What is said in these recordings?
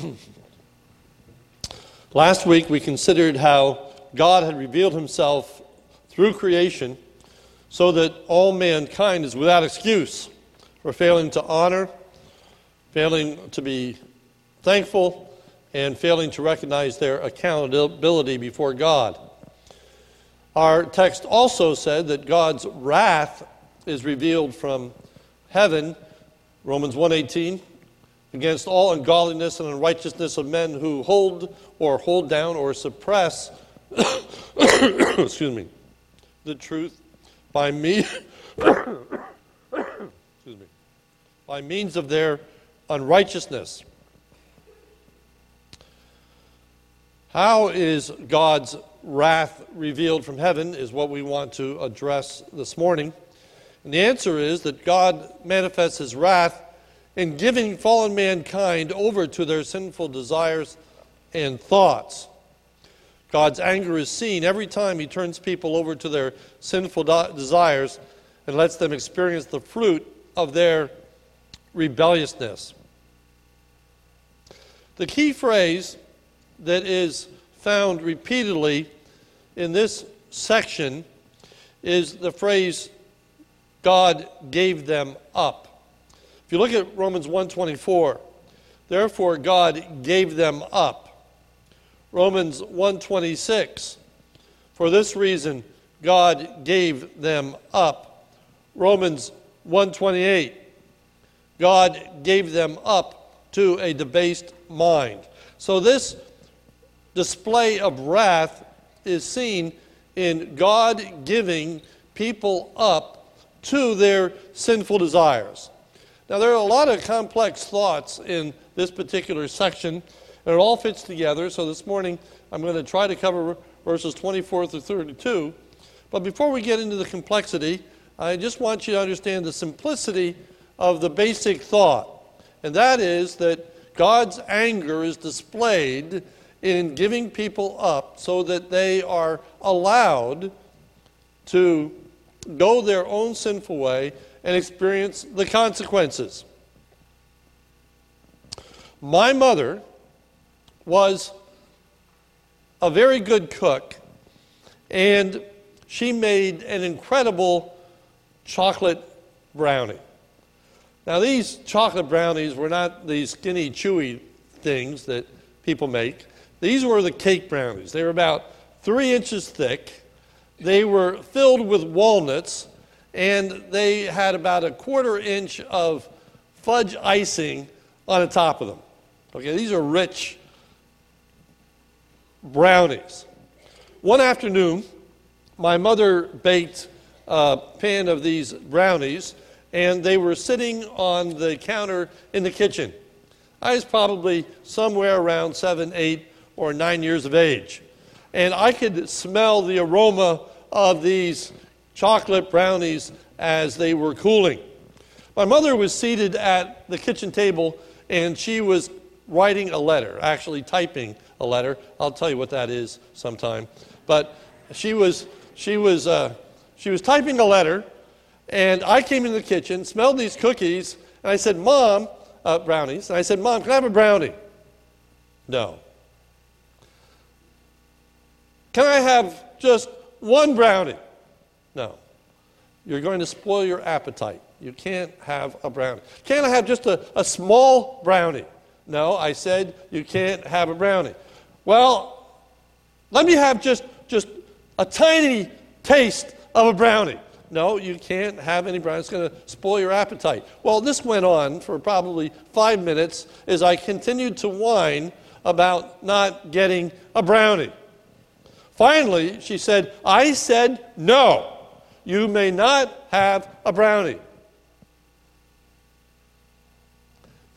Last week we considered how God had revealed himself through creation so that all mankind is without excuse for failing to honor, failing to be thankful, and failing to recognize their accountability before God. Our text also said that God's wrath is revealed from heaven, Romans 1:18, against all ungodliness and unrighteousness of men who hold or hold down or suppress excuse me the truth by me excuse me by means of their unrighteousness. How is god's wrath revealed from heaven is what we want to address this morning. And the answer is that god manifests his wrath in giving fallen mankind over to their sinful desires and thoughts. God's anger is seen every time He turns people over to their sinful desires and lets them experience the fruit of their rebelliousness. The key phrase that is found repeatedly in this section is the phrase, God gave them up. If you look at Romans 1:24, therefore God gave them up. Romans 1:26, for this reason God gave them up. Romans 1:28, God gave them up to a debased mind. So this display of wrath is seen in God giving people up to their sinful desires. Now, there are a lot of complex thoughts in this particular section, and it all fits together. So this morning, I'm going to try to cover verses 24 through 32. But before we get into the complexity, I just want you to understand the simplicity of the basic thought. And that is that God's anger is displayed in giving people up so that they are allowed to go their own sinful way and experience the consequences. My mother was a very good cook, and she made an incredible chocolate brownie. Now, these chocolate brownies were not these skinny, chewy things that people make. These were the cake brownies. They were about three inches thick. They were filled with walnuts and they had about a quarter inch of fudge icing on the top of them. Okay, these are rich brownies. One afternoon, my mother baked a pan of these brownies, and they were sitting on the counter in the kitchen. I was probably somewhere around seven, eight, or nine years of age. And I could smell the aroma of these chocolate brownies as they were cooling. My mother was seated at the kitchen table and she was writing a letter, actually typing a letter. I'll tell you what that is sometime. But she was, she was, uh, she was typing a letter, and I came into the kitchen, smelled these cookies, and I said, Mom, uh, brownies, and I said, Mom, can I have a brownie? No. Can I have just one brownie? No. You're going to spoil your appetite. You can't have a brownie. Can't I have just a, a small brownie? No, I said you can't have a brownie. Well, let me have just, just a tiny taste of a brownie. No, you can't have any brownie. It's going to spoil your appetite. Well, this went on for probably five minutes as I continued to whine about not getting a brownie. Finally, she said, I said no. You may not have a brownie.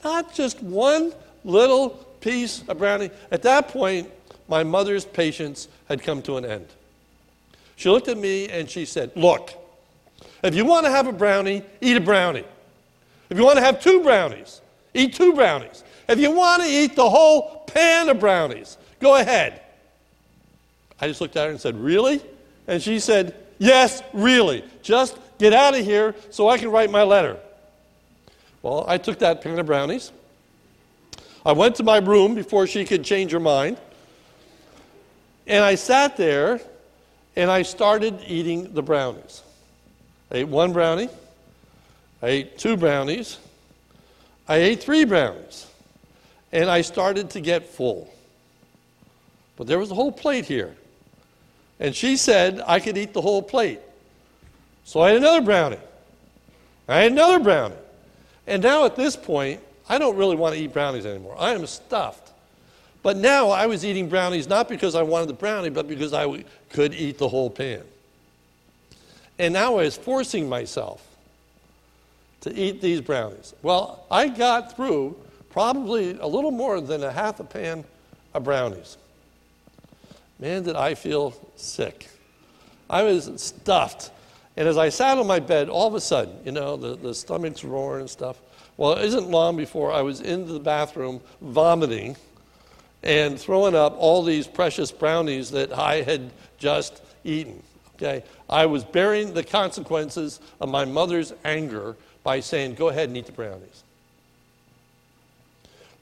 Not just one little piece of brownie. At that point, my mother's patience had come to an end. She looked at me and she said, Look, if you want to have a brownie, eat a brownie. If you want to have two brownies, eat two brownies. If you want to eat the whole pan of brownies, go ahead. I just looked at her and said, Really? And she said, Yes, really. Just get out of here so I can write my letter. Well, I took that pan of brownies. I went to my room before she could change her mind. And I sat there and I started eating the brownies. I ate one brownie. I ate two brownies. I ate three brownies. And I started to get full. But there was a whole plate here. And she said I could eat the whole plate. So I had another brownie. I had another brownie. And now at this point, I don't really want to eat brownies anymore. I am stuffed. But now I was eating brownies not because I wanted the brownie, but because I could eat the whole pan. And now I was forcing myself to eat these brownies. Well, I got through probably a little more than a half a pan of brownies. Man, did I feel sick. I was stuffed. And as I sat on my bed, all of a sudden, you know, the, the stomach's roaring and stuff. Well, it isn't long before I was in the bathroom vomiting and throwing up all these precious brownies that I had just eaten. Okay? I was bearing the consequences of my mother's anger by saying, Go ahead and eat the brownies.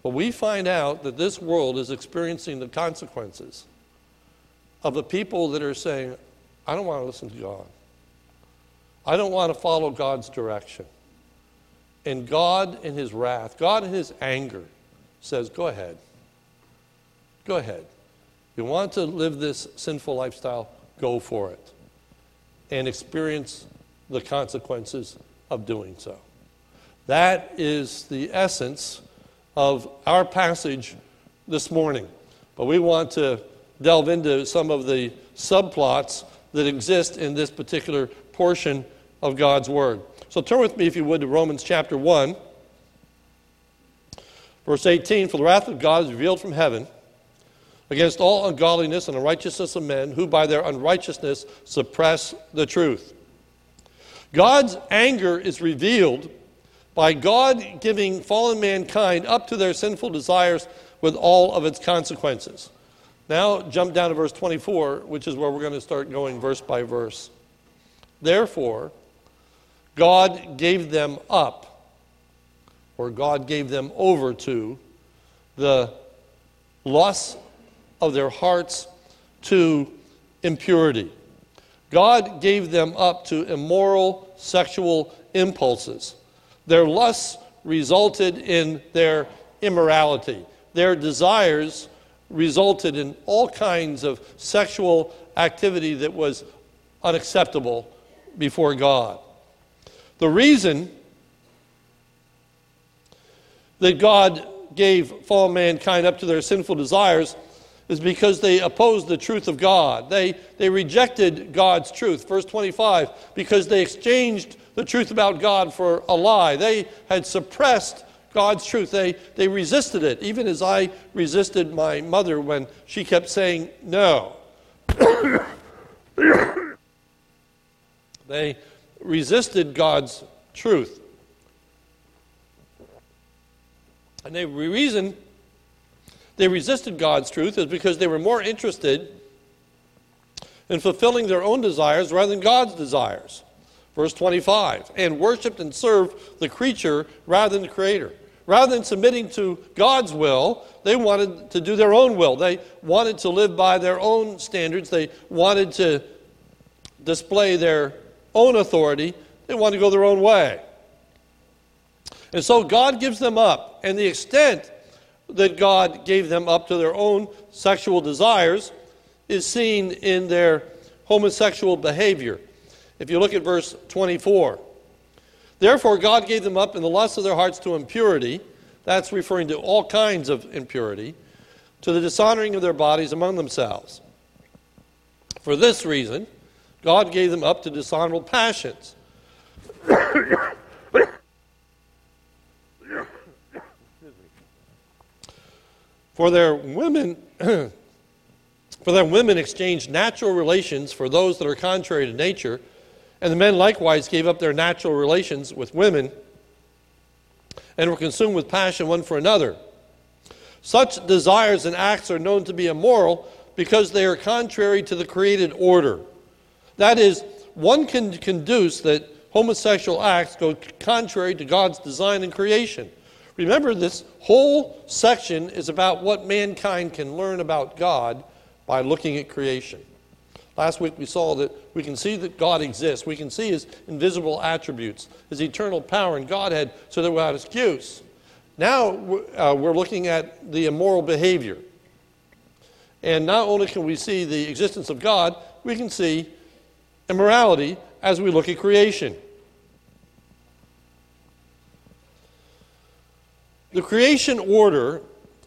But we find out that this world is experiencing the consequences of the people that are saying, I don't want to listen to God. I don't want to follow God's direction. And God, in His wrath, God, in His anger, says, Go ahead. Go ahead. You want to live this sinful lifestyle? Go for it. And experience the consequences of doing so. That is the essence of our passage this morning. But we want to delve into some of the subplots that exist in this particular portion of God's Word. So turn with me, if you would, to Romans chapter 1, verse 18. For the wrath of God is revealed from heaven against all ungodliness and unrighteousness of men who by their unrighteousness suppress the truth. God's anger is revealed by God giving fallen mankind up to their sinful desires with all of its consequences. Now, jump down to verse 24, which is where we're going to start going verse by verse. Therefore, God gave them up, or God gave them over to the lusts of their hearts to impurity. God gave them up to immoral sexual impulses. Their lusts resulted in their immorality. Their desires resulted in all kinds of sexual activity that was unacceptable before God. The reason that God gave fallen mankind up to their sinful desires is because they opposed the truth of God. They, they rejected God's truth. Verse 25, because they exchanged the truth about God for a lie. They had suppressed God's truth. They, they resisted it, even as I resisted my mother when she kept saying no. they resisted God's truth. And the reason they resisted God's truth is because they were more interested in fulfilling their own desires rather than God's desires. Verse 25, and worshiped and served the creature rather than the creator. Rather than submitting to God's will, they wanted to do their own will. They wanted to live by their own standards. They wanted to display their own authority. They wanted to go their own way. And so God gives them up. And the extent that God gave them up to their own sexual desires is seen in their homosexual behavior. If you look at verse 24, therefore God gave them up in the lust of their hearts to impurity. That's referring to all kinds of impurity, to the dishonoring of their bodies among themselves. For this reason, God gave them up to dishonorable passions. For their women, for their women exchanged natural relations for those that are contrary to nature, and the men likewise gave up their natural relations with women and were consumed with passion one for another. Such desires and acts are known to be immoral because they are contrary to the created order. That is, one can conduce that homosexual acts go contrary to God's design and creation. Remember, this whole section is about what mankind can learn about God by looking at creation. Last week we saw that we can see that God exists. We can see his invisible attributes, his eternal power and Godhead, so that without excuse. Now uh, we're looking at the immoral behavior. And not only can we see the existence of God, we can see immorality as we look at creation. The creation order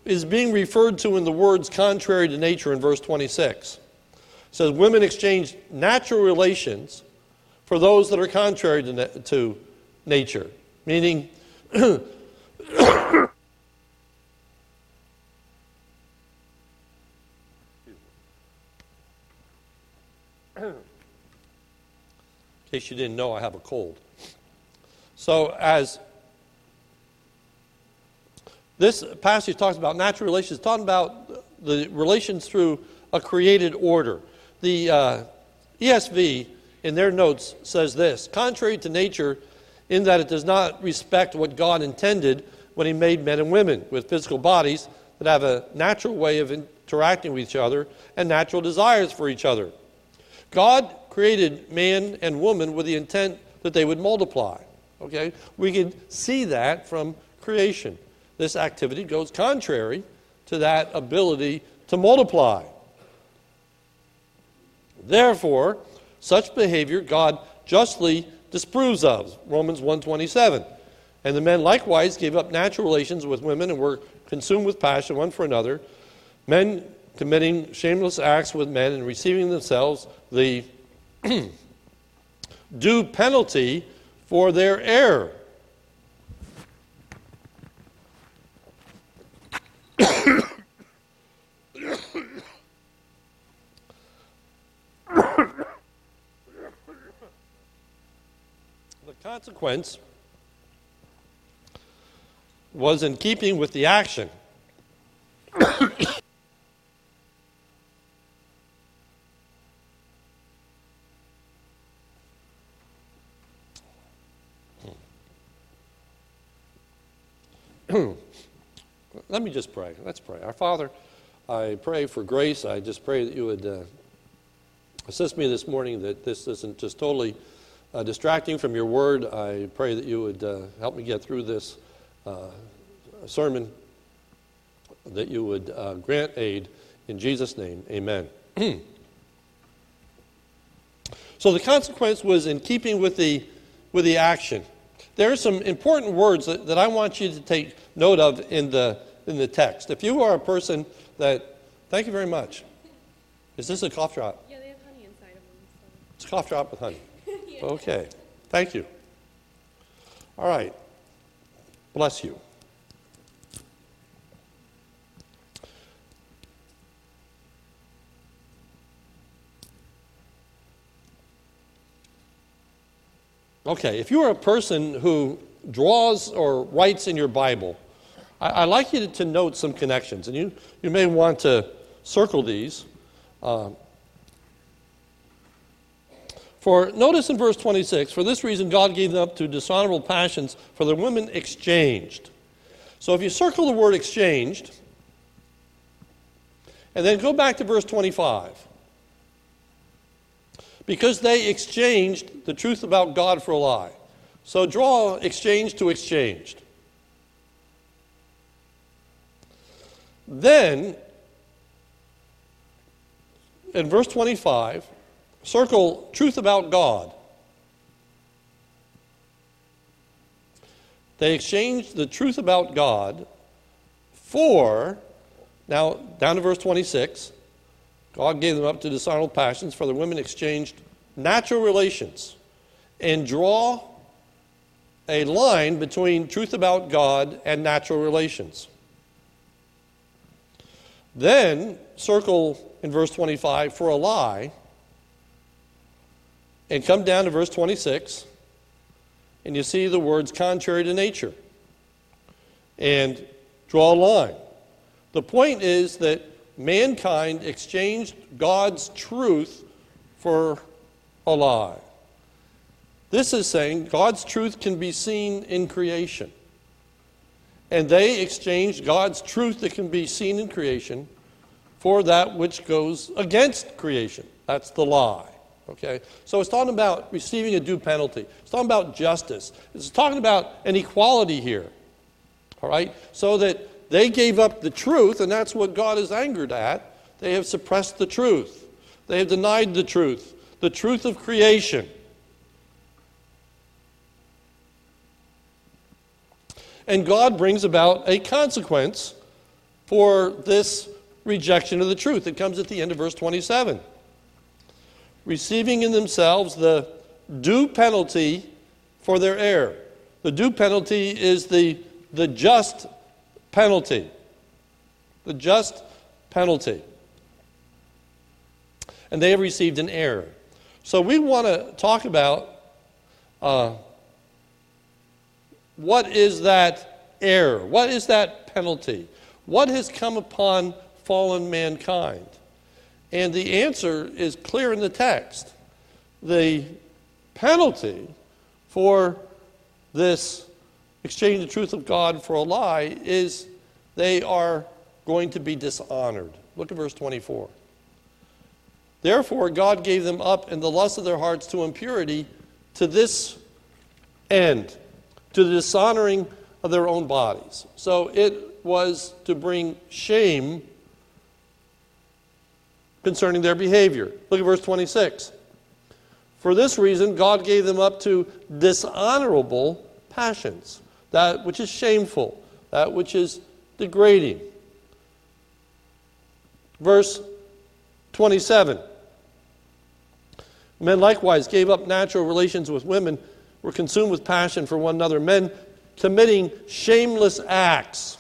is being referred to in the words contrary to nature in verse 26. Says women exchange natural relations for those that are contrary to, na- to nature, meaning In case you didn't know, I have a cold. So, as this passage talks about natural relations, talking about the relations through a created order. The uh, ESV, in their notes, says this contrary to nature, in that it does not respect what God intended when He made men and women with physical bodies that have a natural way of interacting with each other and natural desires for each other. God created man and woman with the intent that they would multiply. Okay? We can see that from creation. This activity goes contrary to that ability to multiply. Therefore, such behavior God justly disapproves of. Romans 127. And the men likewise gave up natural relations with women and were consumed with passion one for another, men committing shameless acts with men and receiving themselves the due penalty for their error. the consequence was in keeping with the action. Let me just pray. Let's pray. Our Father, I pray for grace. I just pray that you would uh, assist me this morning, that this isn't just totally uh, distracting from your word. I pray that you would uh, help me get through this uh, sermon, that you would uh, grant aid. In Jesus' name, amen. so the consequence was in keeping with the, with the action. There are some important words that, that I want you to take note of in the, in the text. If you are a person that, thank you very much. Is this a cough drop? Yeah, they have honey inside of them. So. It's a cough drop with honey. Okay. Thank you. All right. Bless you. Okay, if you are a person who draws or writes in your Bible, I, would like you to, to, note some connections, and you, you may want to circle these. Uh, for notice in verse 26, for this reason God gave them up to dishonorable passions, for the women exchanged. So if you circle the word exchanged, and then go back to verse 25 because they exchanged the truth about God for a lie. So draw exchange to exchanged. Then, in verse 25, circle truth about God. They exchanged the truth about God for, now down to verse 26, God gave them up to dishonorable passions, for the women exchanged natural relations and draw a line between truth about God and natural relations. Then circle in verse 25 for a lie and come down to verse 26 and you see the words contrary to nature and draw a line. The point is that mankind exchanged God's truth for a lie. This is saying God's truth can be seen in creation. And they exchanged God's truth that can be seen in creation for that which goes against creation. That's the lie. Okay? So it's talking about receiving a due penalty. It's talking about justice. It's talking about an equality here. All right? So that they gave up the truth, and that's what God is angered at. They have suppressed the truth, they have denied the truth, the truth of creation. And God brings about a consequence for this rejection of the truth. It comes at the end of verse 27 receiving in themselves the due penalty for their error. The due penalty is the, the just penalty. The just penalty. And they have received an error. So we want to talk about uh, what is that error? What is that penalty? What has come upon fallen mankind? And the answer is clear in the text. The penalty for this exchange the truth of God for a lie is they are going to be dishonored. Look at verse 24. Therefore, God gave them up in the lust of their hearts to impurity to this end, to the dishonoring of their own bodies. So it was to bring shame concerning their behavior. Look at verse 26. For this reason, God gave them up to dishonorable passions, that which is shameful, that which is degrading. Verse 27. Men likewise gave up natural relations with women, were consumed with passion for one another, men committing shameless acts.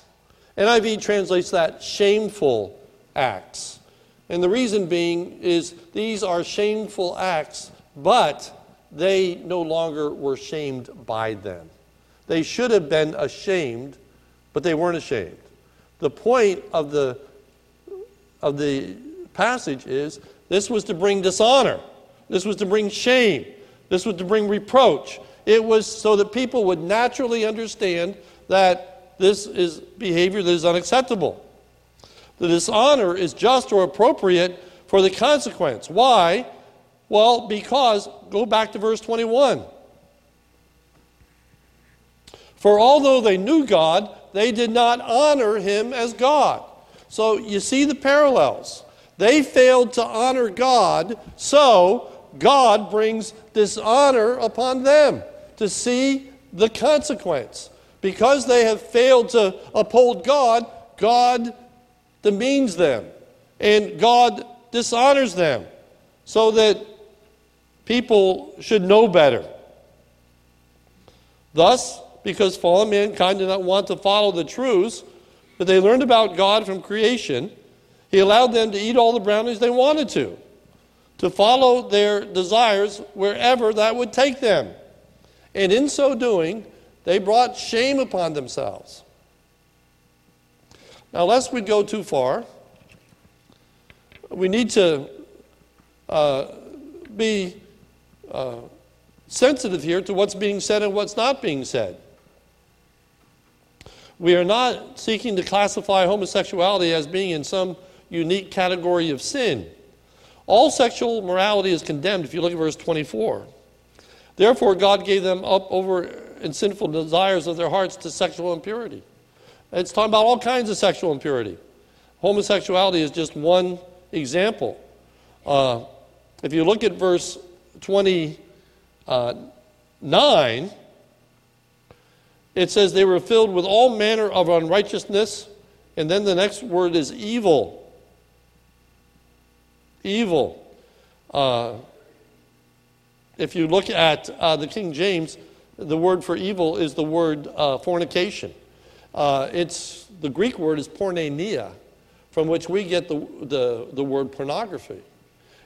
NIV translates that shameful acts. And the reason being is these are shameful acts, but they no longer were shamed by them. They should have been ashamed, but they weren't ashamed. The point of the, of the passage is this was to bring dishonor, this was to bring shame, this was to bring reproach. It was so that people would naturally understand that this is behavior that is unacceptable. The dishonor is just or appropriate for the consequence. Why? Well, because, go back to verse 21. For although they knew God, they did not honor him as God. So you see the parallels. They failed to honor God, so God brings dishonor upon them to see the consequence. Because they have failed to uphold God, God demeans them, and God dishonors them, so that people should know better. Thus, because fallen mankind did not want to follow the truths that they learned about God from creation, He allowed them to eat all the brownies they wanted to, to follow their desires wherever that would take them. And in so doing, they brought shame upon themselves. Now, lest we go too far, we need to uh, be uh, sensitive here to what's being said and what's not being said. We are not seeking to classify homosexuality as being in some unique category of sin. All sexual morality is condemned if you look at verse 24. Therefore, God gave them up over in sinful desires of their hearts to sexual impurity. It's talking about all kinds of sexual impurity. Homosexuality is just one example. Uh, if you look at verse 29, it says they were filled with all manner of unrighteousness, and then the next word is evil. Evil. Uh, if you look at uh, the King James, the word for evil is the word uh, fornication. Uh, it's, the Greek word is porneia, from which we get the, the, the word pornography.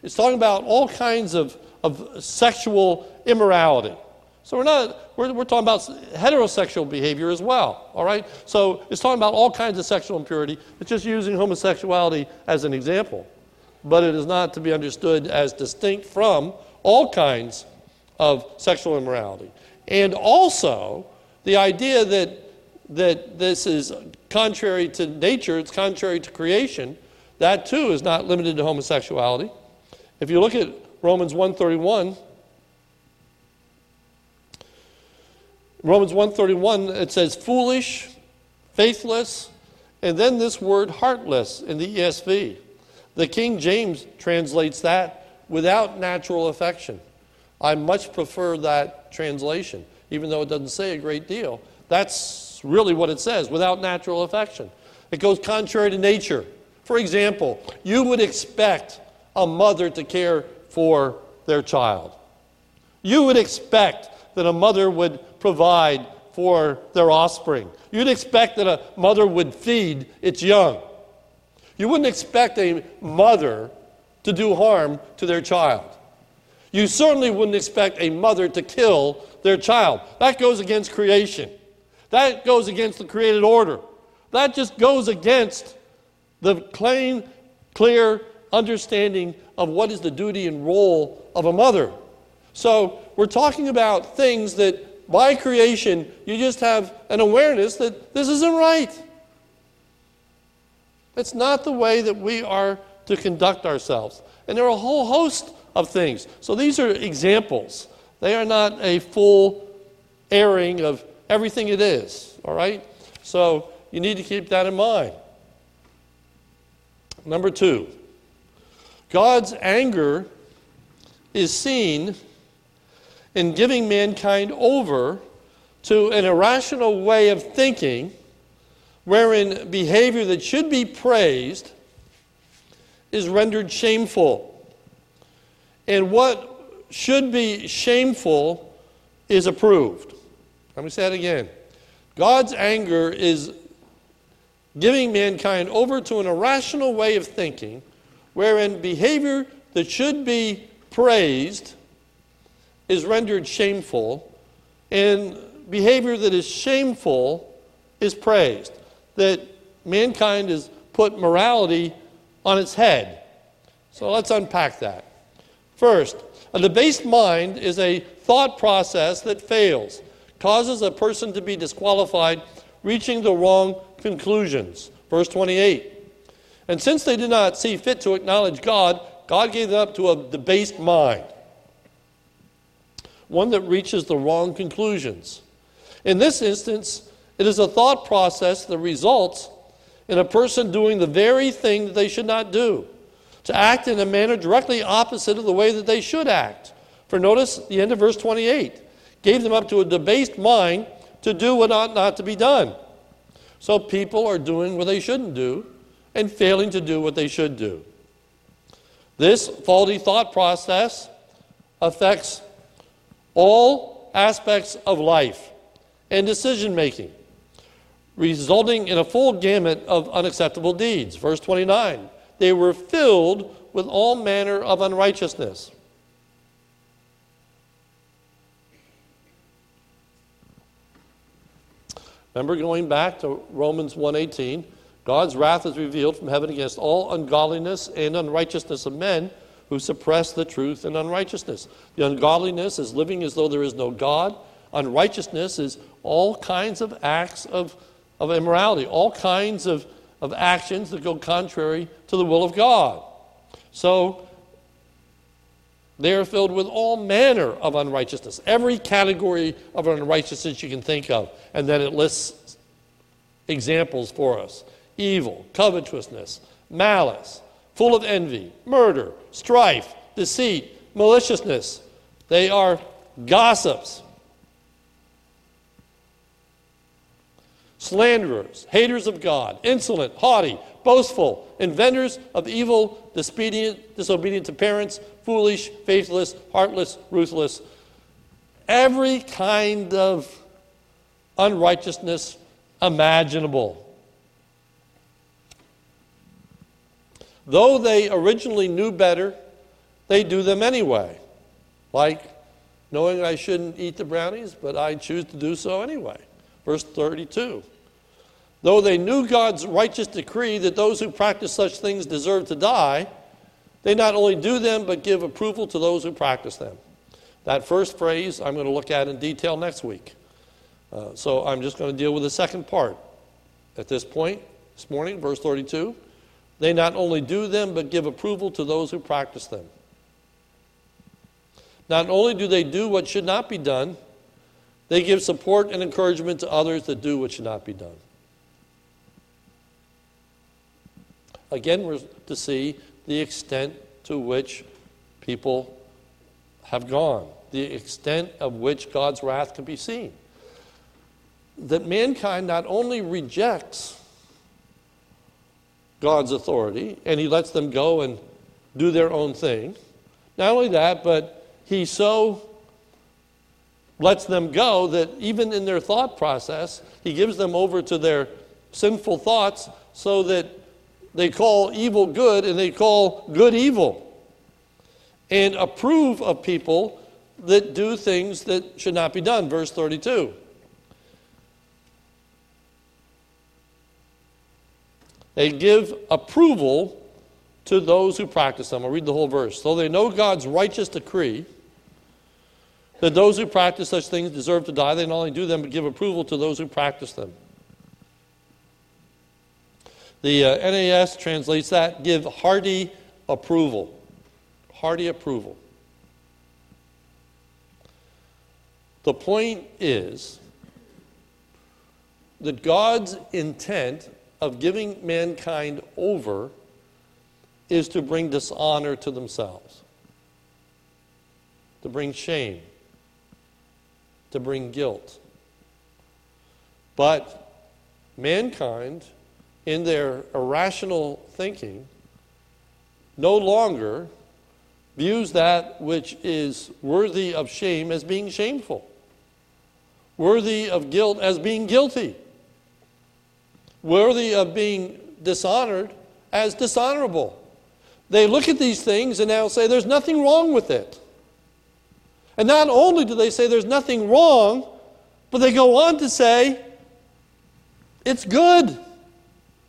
It's talking about all kinds of, of sexual immorality. So we're not, we're, we're talking about heterosexual behavior as well, all right? So it's talking about all kinds of sexual impurity. It's just using homosexuality as an example. But it is not to be understood as distinct from all kinds of sexual immorality. And also, the idea that that this is contrary to nature, it's contrary to creation, that too is not limited to homosexuality. If you look at Romans 131, Romans 131 it says foolish, faithless, and then this word heartless in the ESV. The King James translates that without natural affection. I much prefer that translation, even though it doesn't say a great deal. That's really what it says without natural affection. It goes contrary to nature. For example, you would expect a mother to care for their child. You would expect that a mother would provide for their offspring. You'd expect that a mother would feed its young. You wouldn't expect a mother to do harm to their child. You certainly wouldn't expect a mother to kill their child. That goes against creation. That goes against the created order. That just goes against the plain, clear understanding of what is the duty and role of a mother. So, we're talking about things that by creation, you just have an awareness that this isn't right. It's not the way that we are to conduct ourselves. And there are a whole host of things. So these are examples. They are not a full airing of everything it is, all right? So you need to keep that in mind. Number two, God's anger is seen in giving mankind over to an irrational way of thinking wherein behavior that should be praised is rendered shameful. And what should be shameful is approved. Let me say that again. God's anger is giving mankind over to an irrational way of thinking wherein behavior that should be praised is rendered shameful, and behavior that is shameful is praised. That mankind has put morality on its head. So let's unpack that. First, a debased mind is a thought process that fails, causes a person to be disqualified, reaching the wrong conclusions. Verse 28. And since they did not see fit to acknowledge God, God gave them up to a debased mind, one that reaches the wrong conclusions. In this instance, it is a thought process that results in a person doing the very thing that they should not do, to act in a manner directly opposite of the way that they should act. For notice the end of verse 28 gave them up to a debased mind to do what ought not to be done. So people are doing what they shouldn't do and failing to do what they should do. This faulty thought process affects all aspects of life and decision making resulting in a full gamut of unacceptable deeds. Verse 29 they were filled with all manner of unrighteousness. Remember going back to Romans 1:18, God's wrath is revealed from heaven against all ungodliness and unrighteousness of men who suppress the truth and unrighteousness. The ungodliness is living as though there is no God. Unrighteousness is all kinds of acts of of immorality, all kinds of, of actions that go contrary to the will of God. So they are filled with all manner of unrighteousness, every category of unrighteousness you can think of. And then it lists examples for us evil, covetousness, malice, full of envy, murder, strife, deceit, maliciousness. They are gossips slanderers, haters of God, insolent, haughty, boastful, inventors of evil, disobedient, disobedient to parents, foolish, faithless, heartless, ruthless. Every kind of unrighteousness imaginable. Though they originally knew better, they do them anyway. Like knowing I shouldn't eat the brownies, but I choose to do so anyway. Verse 32. Though they knew God's righteous decree that those who practice such things deserve to die, they not only do them, but give approval to those who practice them. That first phrase I'm going to look at in detail next week. Uh, so I'm just going to deal with the second part. At this point, this morning, verse 32, they not only do them, but give approval to those who practice them. Not only do they do what should not be done, they give support and encouragement to others that do what should not be done. Again, we're to see the extent to which people have gone, the extent of which God's wrath can be seen. That mankind not only rejects God's authority and he lets them go and do their own thing, not only that, but he so lets them go that even in their thought process, he gives them over to their sinful thoughts so that they call evil good and they call good evil and approve of people that do things that should not be done. Verse 32. They give approval to those who practice them. I'll read the whole verse. So they know God's righteous decree that those who practice such things deserve to die. They not only do them, but give approval to those who practice them. The uh, NAS translates that give hearty approval. Hearty approval. The point is that God's intent of giving mankind over is to bring dishonor to themselves, to bring shame, to bring guilt. But mankind, in their irrational thinking, no longer views that which is worthy of shame as being shameful, worthy of guilt as being guilty, worthy of being dishonored as dishonorable. They look at these things and now say there's nothing wrong with it. And not only do they say there's nothing wrong, but they go on to say it's good.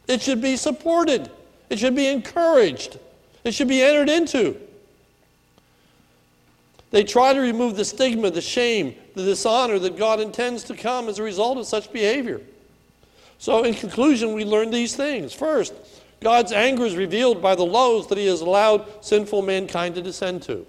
It should be supported. It should be encouraged. It should be entered into. They try to remove the stigma, the shame, the dishonor that God intends to come as a result of such behavior. So, in conclusion, we learn these things. First, God's anger is revealed by the lows that He has allowed sinful mankind to descend to.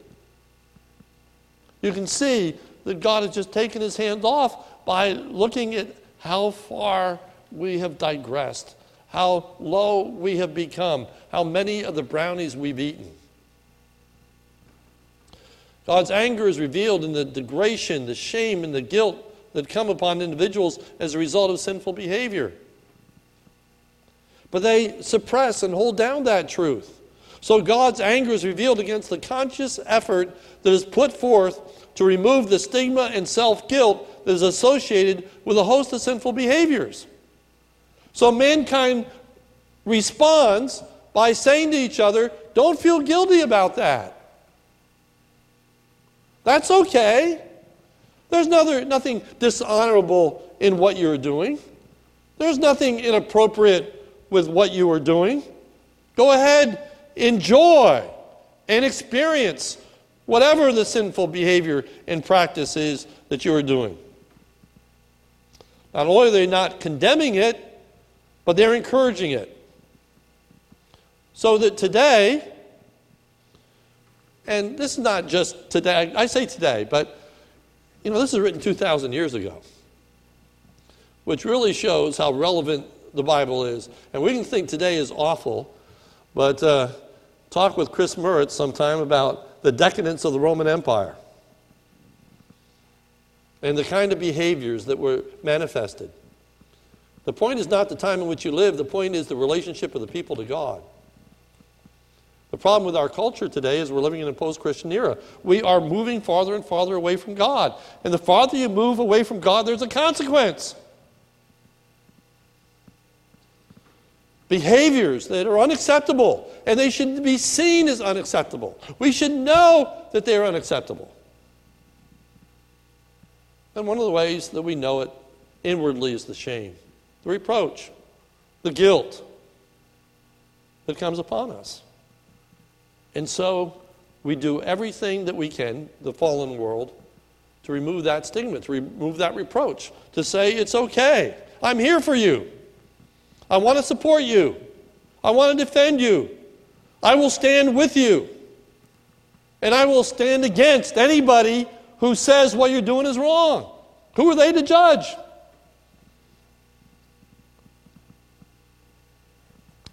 You can see that God has just taken his hand off by looking at how far we have digressed, how low we have become, how many of the brownies we've eaten. God's anger is revealed in the degradation, the shame, and the guilt that come upon individuals as a result of sinful behavior. But they suppress and hold down that truth. So God's anger is revealed against the conscious effort that is put forth to remove the stigma and self guilt that is associated with a host of sinful behaviors. So mankind responds by saying to each other, Don't feel guilty about that. That's okay. There's nothing, nothing dishonorable in what you're doing. There's nothing inappropriate with what you are doing. Go ahead, enjoy and experience whatever the sinful behavior and practice is that you are doing. Not only are they not condemning it, but they're encouraging it. So that today, and this is not just today, I say today, but you know, this is written 2,000 years ago, which really shows how relevant the Bible is. And we can think today is awful, but uh, talk with Chris Murray sometime about the decadence of the Roman Empire and the kind of behaviors that were manifested. The point is not the time in which you live, the point is the relationship of the people to God. The problem with our culture today is we're living in a post Christian era. We are moving farther and farther away from God. And the farther you move away from God, there's a consequence. Behaviors that are unacceptable, and they should be seen as unacceptable. We should know that they're unacceptable. And one of the ways that we know it inwardly is the shame, the reproach, the guilt that comes upon us. And so we do everything that we can, the fallen world, to remove that stigma, to remove that reproach, to say, it's okay. I'm here for you. I want to support you. I want to defend you. I will stand with you. And I will stand against anybody who says what you're doing is wrong. Who are they to judge?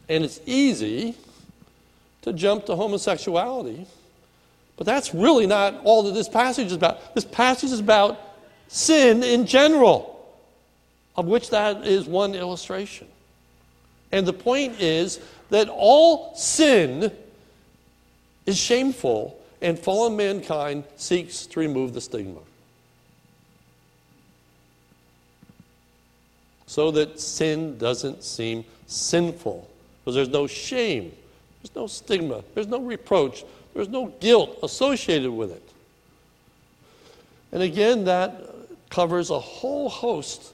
And it's easy to jump to homosexuality, but that's really not all that this passage is about. This passage is about sin in general, of which that is one illustration. And the point is that all sin is shameful, and fallen mankind seeks to remove the stigma. So that sin doesn't seem sinful, because there's no shame, there's no stigma, there's no reproach, there's no guilt associated with it. And again, that covers a whole host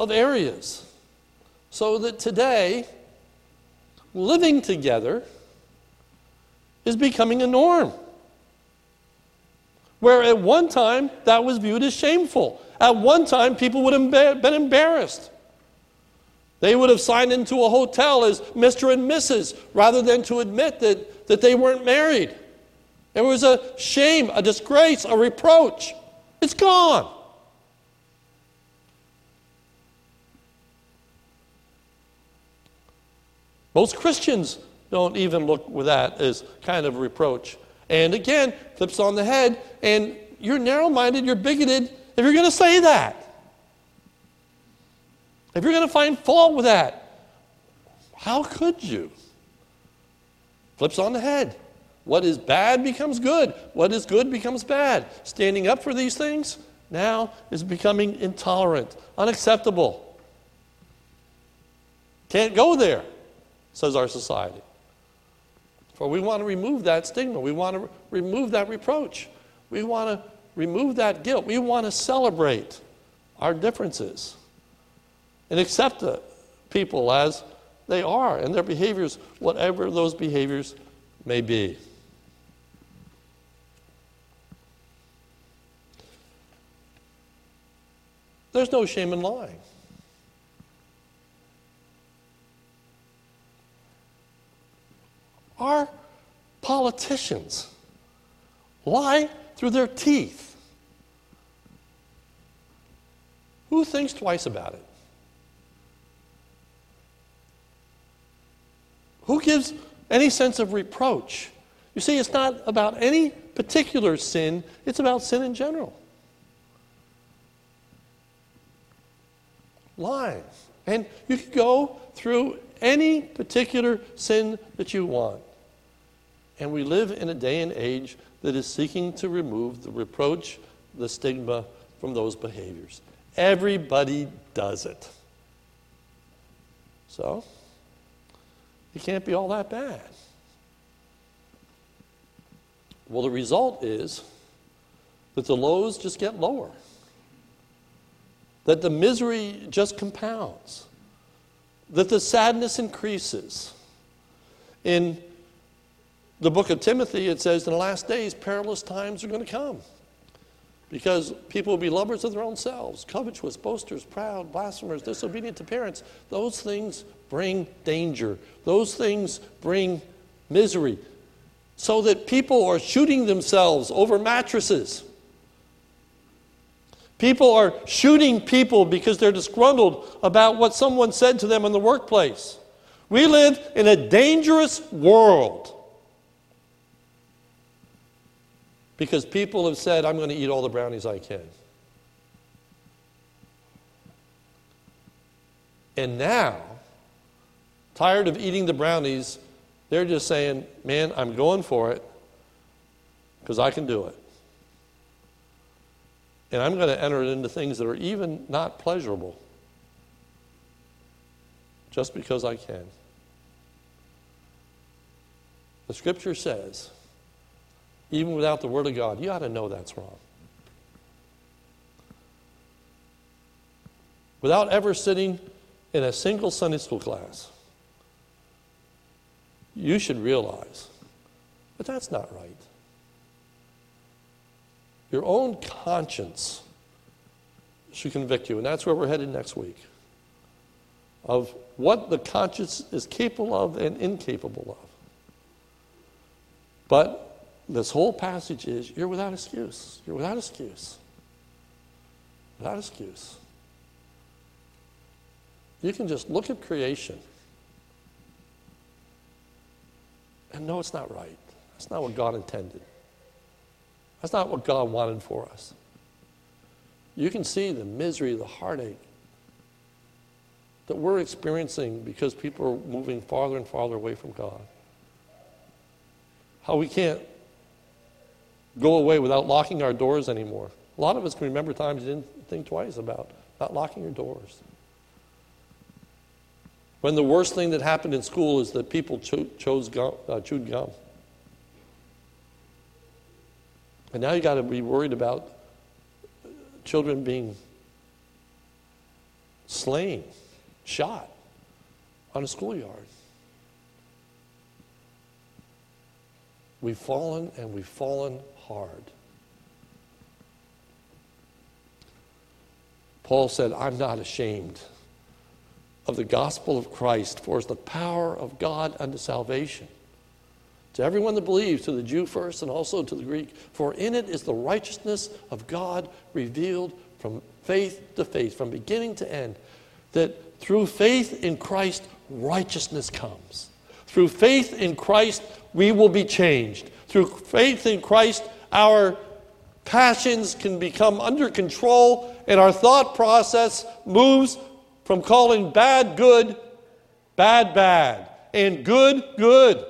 of areas. So that today, living together is becoming a norm. Where at one time that was viewed as shameful. At one time, people would have been embarrassed. They would have signed into a hotel as Mr. and Mrs. rather than to admit that, that they weren't married. It was a shame, a disgrace, a reproach. It's gone. Most Christians don't even look with that as kind of reproach. And again, flips on the head, and you're narrow minded, you're bigoted if you're going to say that. If you're going to find fault with that, how could you? Flips on the head. What is bad becomes good. What is good becomes bad. Standing up for these things now is becoming intolerant, unacceptable. Can't go there says our society. For we want to remove that stigma. We want to remove that reproach. We want to remove that guilt. We want to celebrate our differences and accept the people as they are and their behaviors, whatever those behaviors may be. There's no shame in lying. Our politicians lie through their teeth. Who thinks twice about it? Who gives any sense of reproach? You see, it's not about any particular sin, it's about sin in general. Lying. And you can go through any particular sin that you want. And we live in a day and age that is seeking to remove the reproach, the stigma from those behaviors. Everybody does it. So, it can't be all that bad. Well, the result is that the lows just get lower, that the misery just compounds, that the sadness increases. In the book of Timothy, it says, in the last days, perilous times are going to come. Because people will be lovers of their own selves, covetous, boasters, proud, blasphemers, disobedient to parents. Those things bring danger. Those things bring misery. So that people are shooting themselves over mattresses. People are shooting people because they're disgruntled about what someone said to them in the workplace. We live in a dangerous world. Because people have said, I'm going to eat all the brownies I can. And now, tired of eating the brownies, they're just saying, Man, I'm going for it because I can do it. And I'm going to enter it into things that are even not pleasurable just because I can. The scripture says, even without the Word of God. You ought to know that's wrong. Without ever sitting in a single Sunday school class, you should realize that that's not right. Your own conscience should convict you. And that's where we're headed next week of what the conscience is capable of and incapable of. But this whole passage is you're without excuse. You're without excuse. Without excuse. You can just look at creation and know it's not right. That's not what God intended. That's not what God wanted for us. You can see the misery, the heartache that we're experiencing because people are moving farther and farther away from God. How we can't go away without locking our doors anymore. A lot of us can remember times you didn't think twice about not locking your doors. When the worst thing that happened in school is that people cho- chose gum, uh, chewed gum. And now you got to be worried about children being slain, shot on a schoolyard. We've fallen and we've fallen hard. Paul said, I'm not ashamed of the gospel of Christ, for it's the power of God unto salvation. To everyone that believes, to the Jew first and also to the Greek, for in it is the righteousness of God revealed from faith to faith, from beginning to end, that through faith in Christ, righteousness comes. Through faith in Christ, we will be changed. Through faith in Christ, our passions can become under control, and our thought process moves from calling bad good, bad bad, and good good.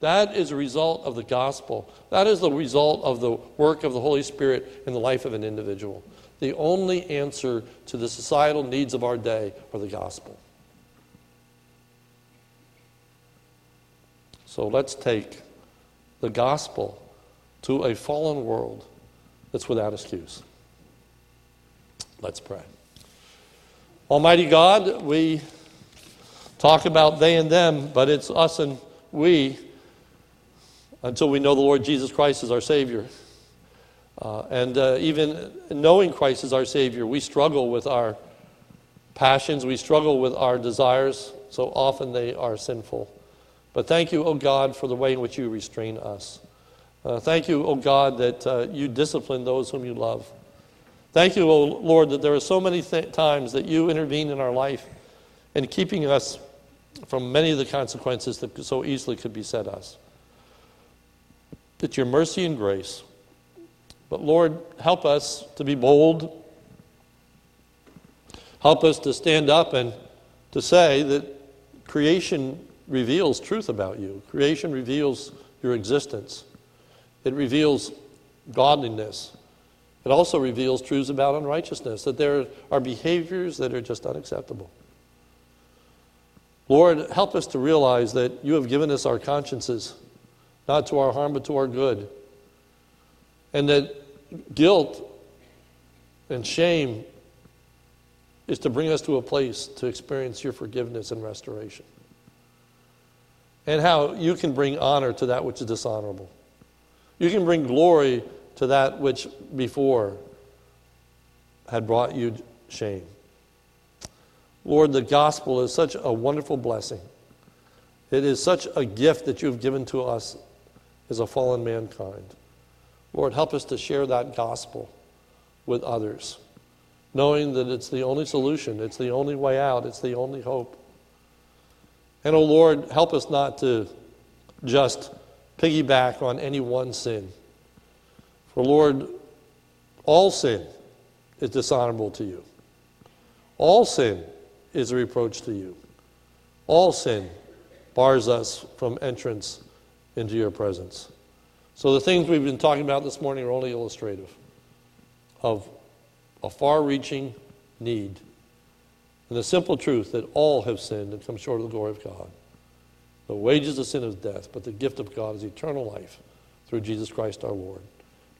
That is a result of the gospel. That is the result of the work of the Holy Spirit in the life of an individual. The only answer to the societal needs of our day are the gospel. So let's take the gospel to a fallen world that's without excuse. Let's pray. Almighty God, we talk about they and them, but it's us and we until we know the Lord Jesus Christ as our Savior. Uh, and uh, even knowing Christ as our Savior, we struggle with our passions, we struggle with our desires. So often they are sinful. But thank you, O oh God, for the way in which you restrain us. Uh, thank you, O oh God, that uh, you discipline those whom you love. Thank you, O Lord, that there are so many th- times that you intervene in our life in keeping us from many of the consequences that so easily could beset us. That your mercy and grace. But Lord, help us to be bold. Help us to stand up and to say that creation reveals truth about you. Creation reveals your existence. It reveals godliness. It also reveals truths about unrighteousness, that there are behaviors that are just unacceptable. Lord, help us to realize that you have given us our consciences, not to our harm, but to our good. And that guilt and shame is to bring us to a place to experience your forgiveness and restoration. And how you can bring honor to that which is dishonorable. You can bring glory to that which before had brought you shame. Lord, the gospel is such a wonderful blessing. It is such a gift that you've given to us as a fallen mankind. Lord, help us to share that gospel with others, knowing that it's the only solution, it's the only way out, it's the only hope. And, oh Lord, help us not to just piggyback on any one sin for, Lord, all sin is dishonorable to you. All sin is a reproach to you. All sin bars us from entrance into your presence. So the things we've been talking about this morning are only illustrative of a far reaching need and the simple truth that all have sinned and come short of the glory of God. The wages of sin is death, but the gift of God is eternal life through Jesus Christ our Lord.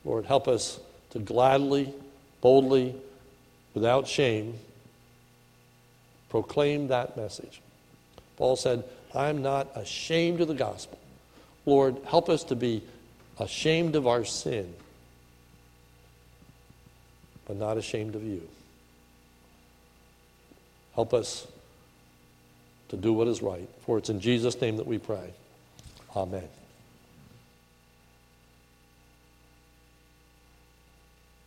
Lord, help us to gladly, boldly, without shame, proclaim that message. Paul said, I'm not ashamed of the gospel. Lord, help us to be ashamed of our sin, but not ashamed of you. Help us to do what is right. For it's in Jesus' name that we pray. Amen.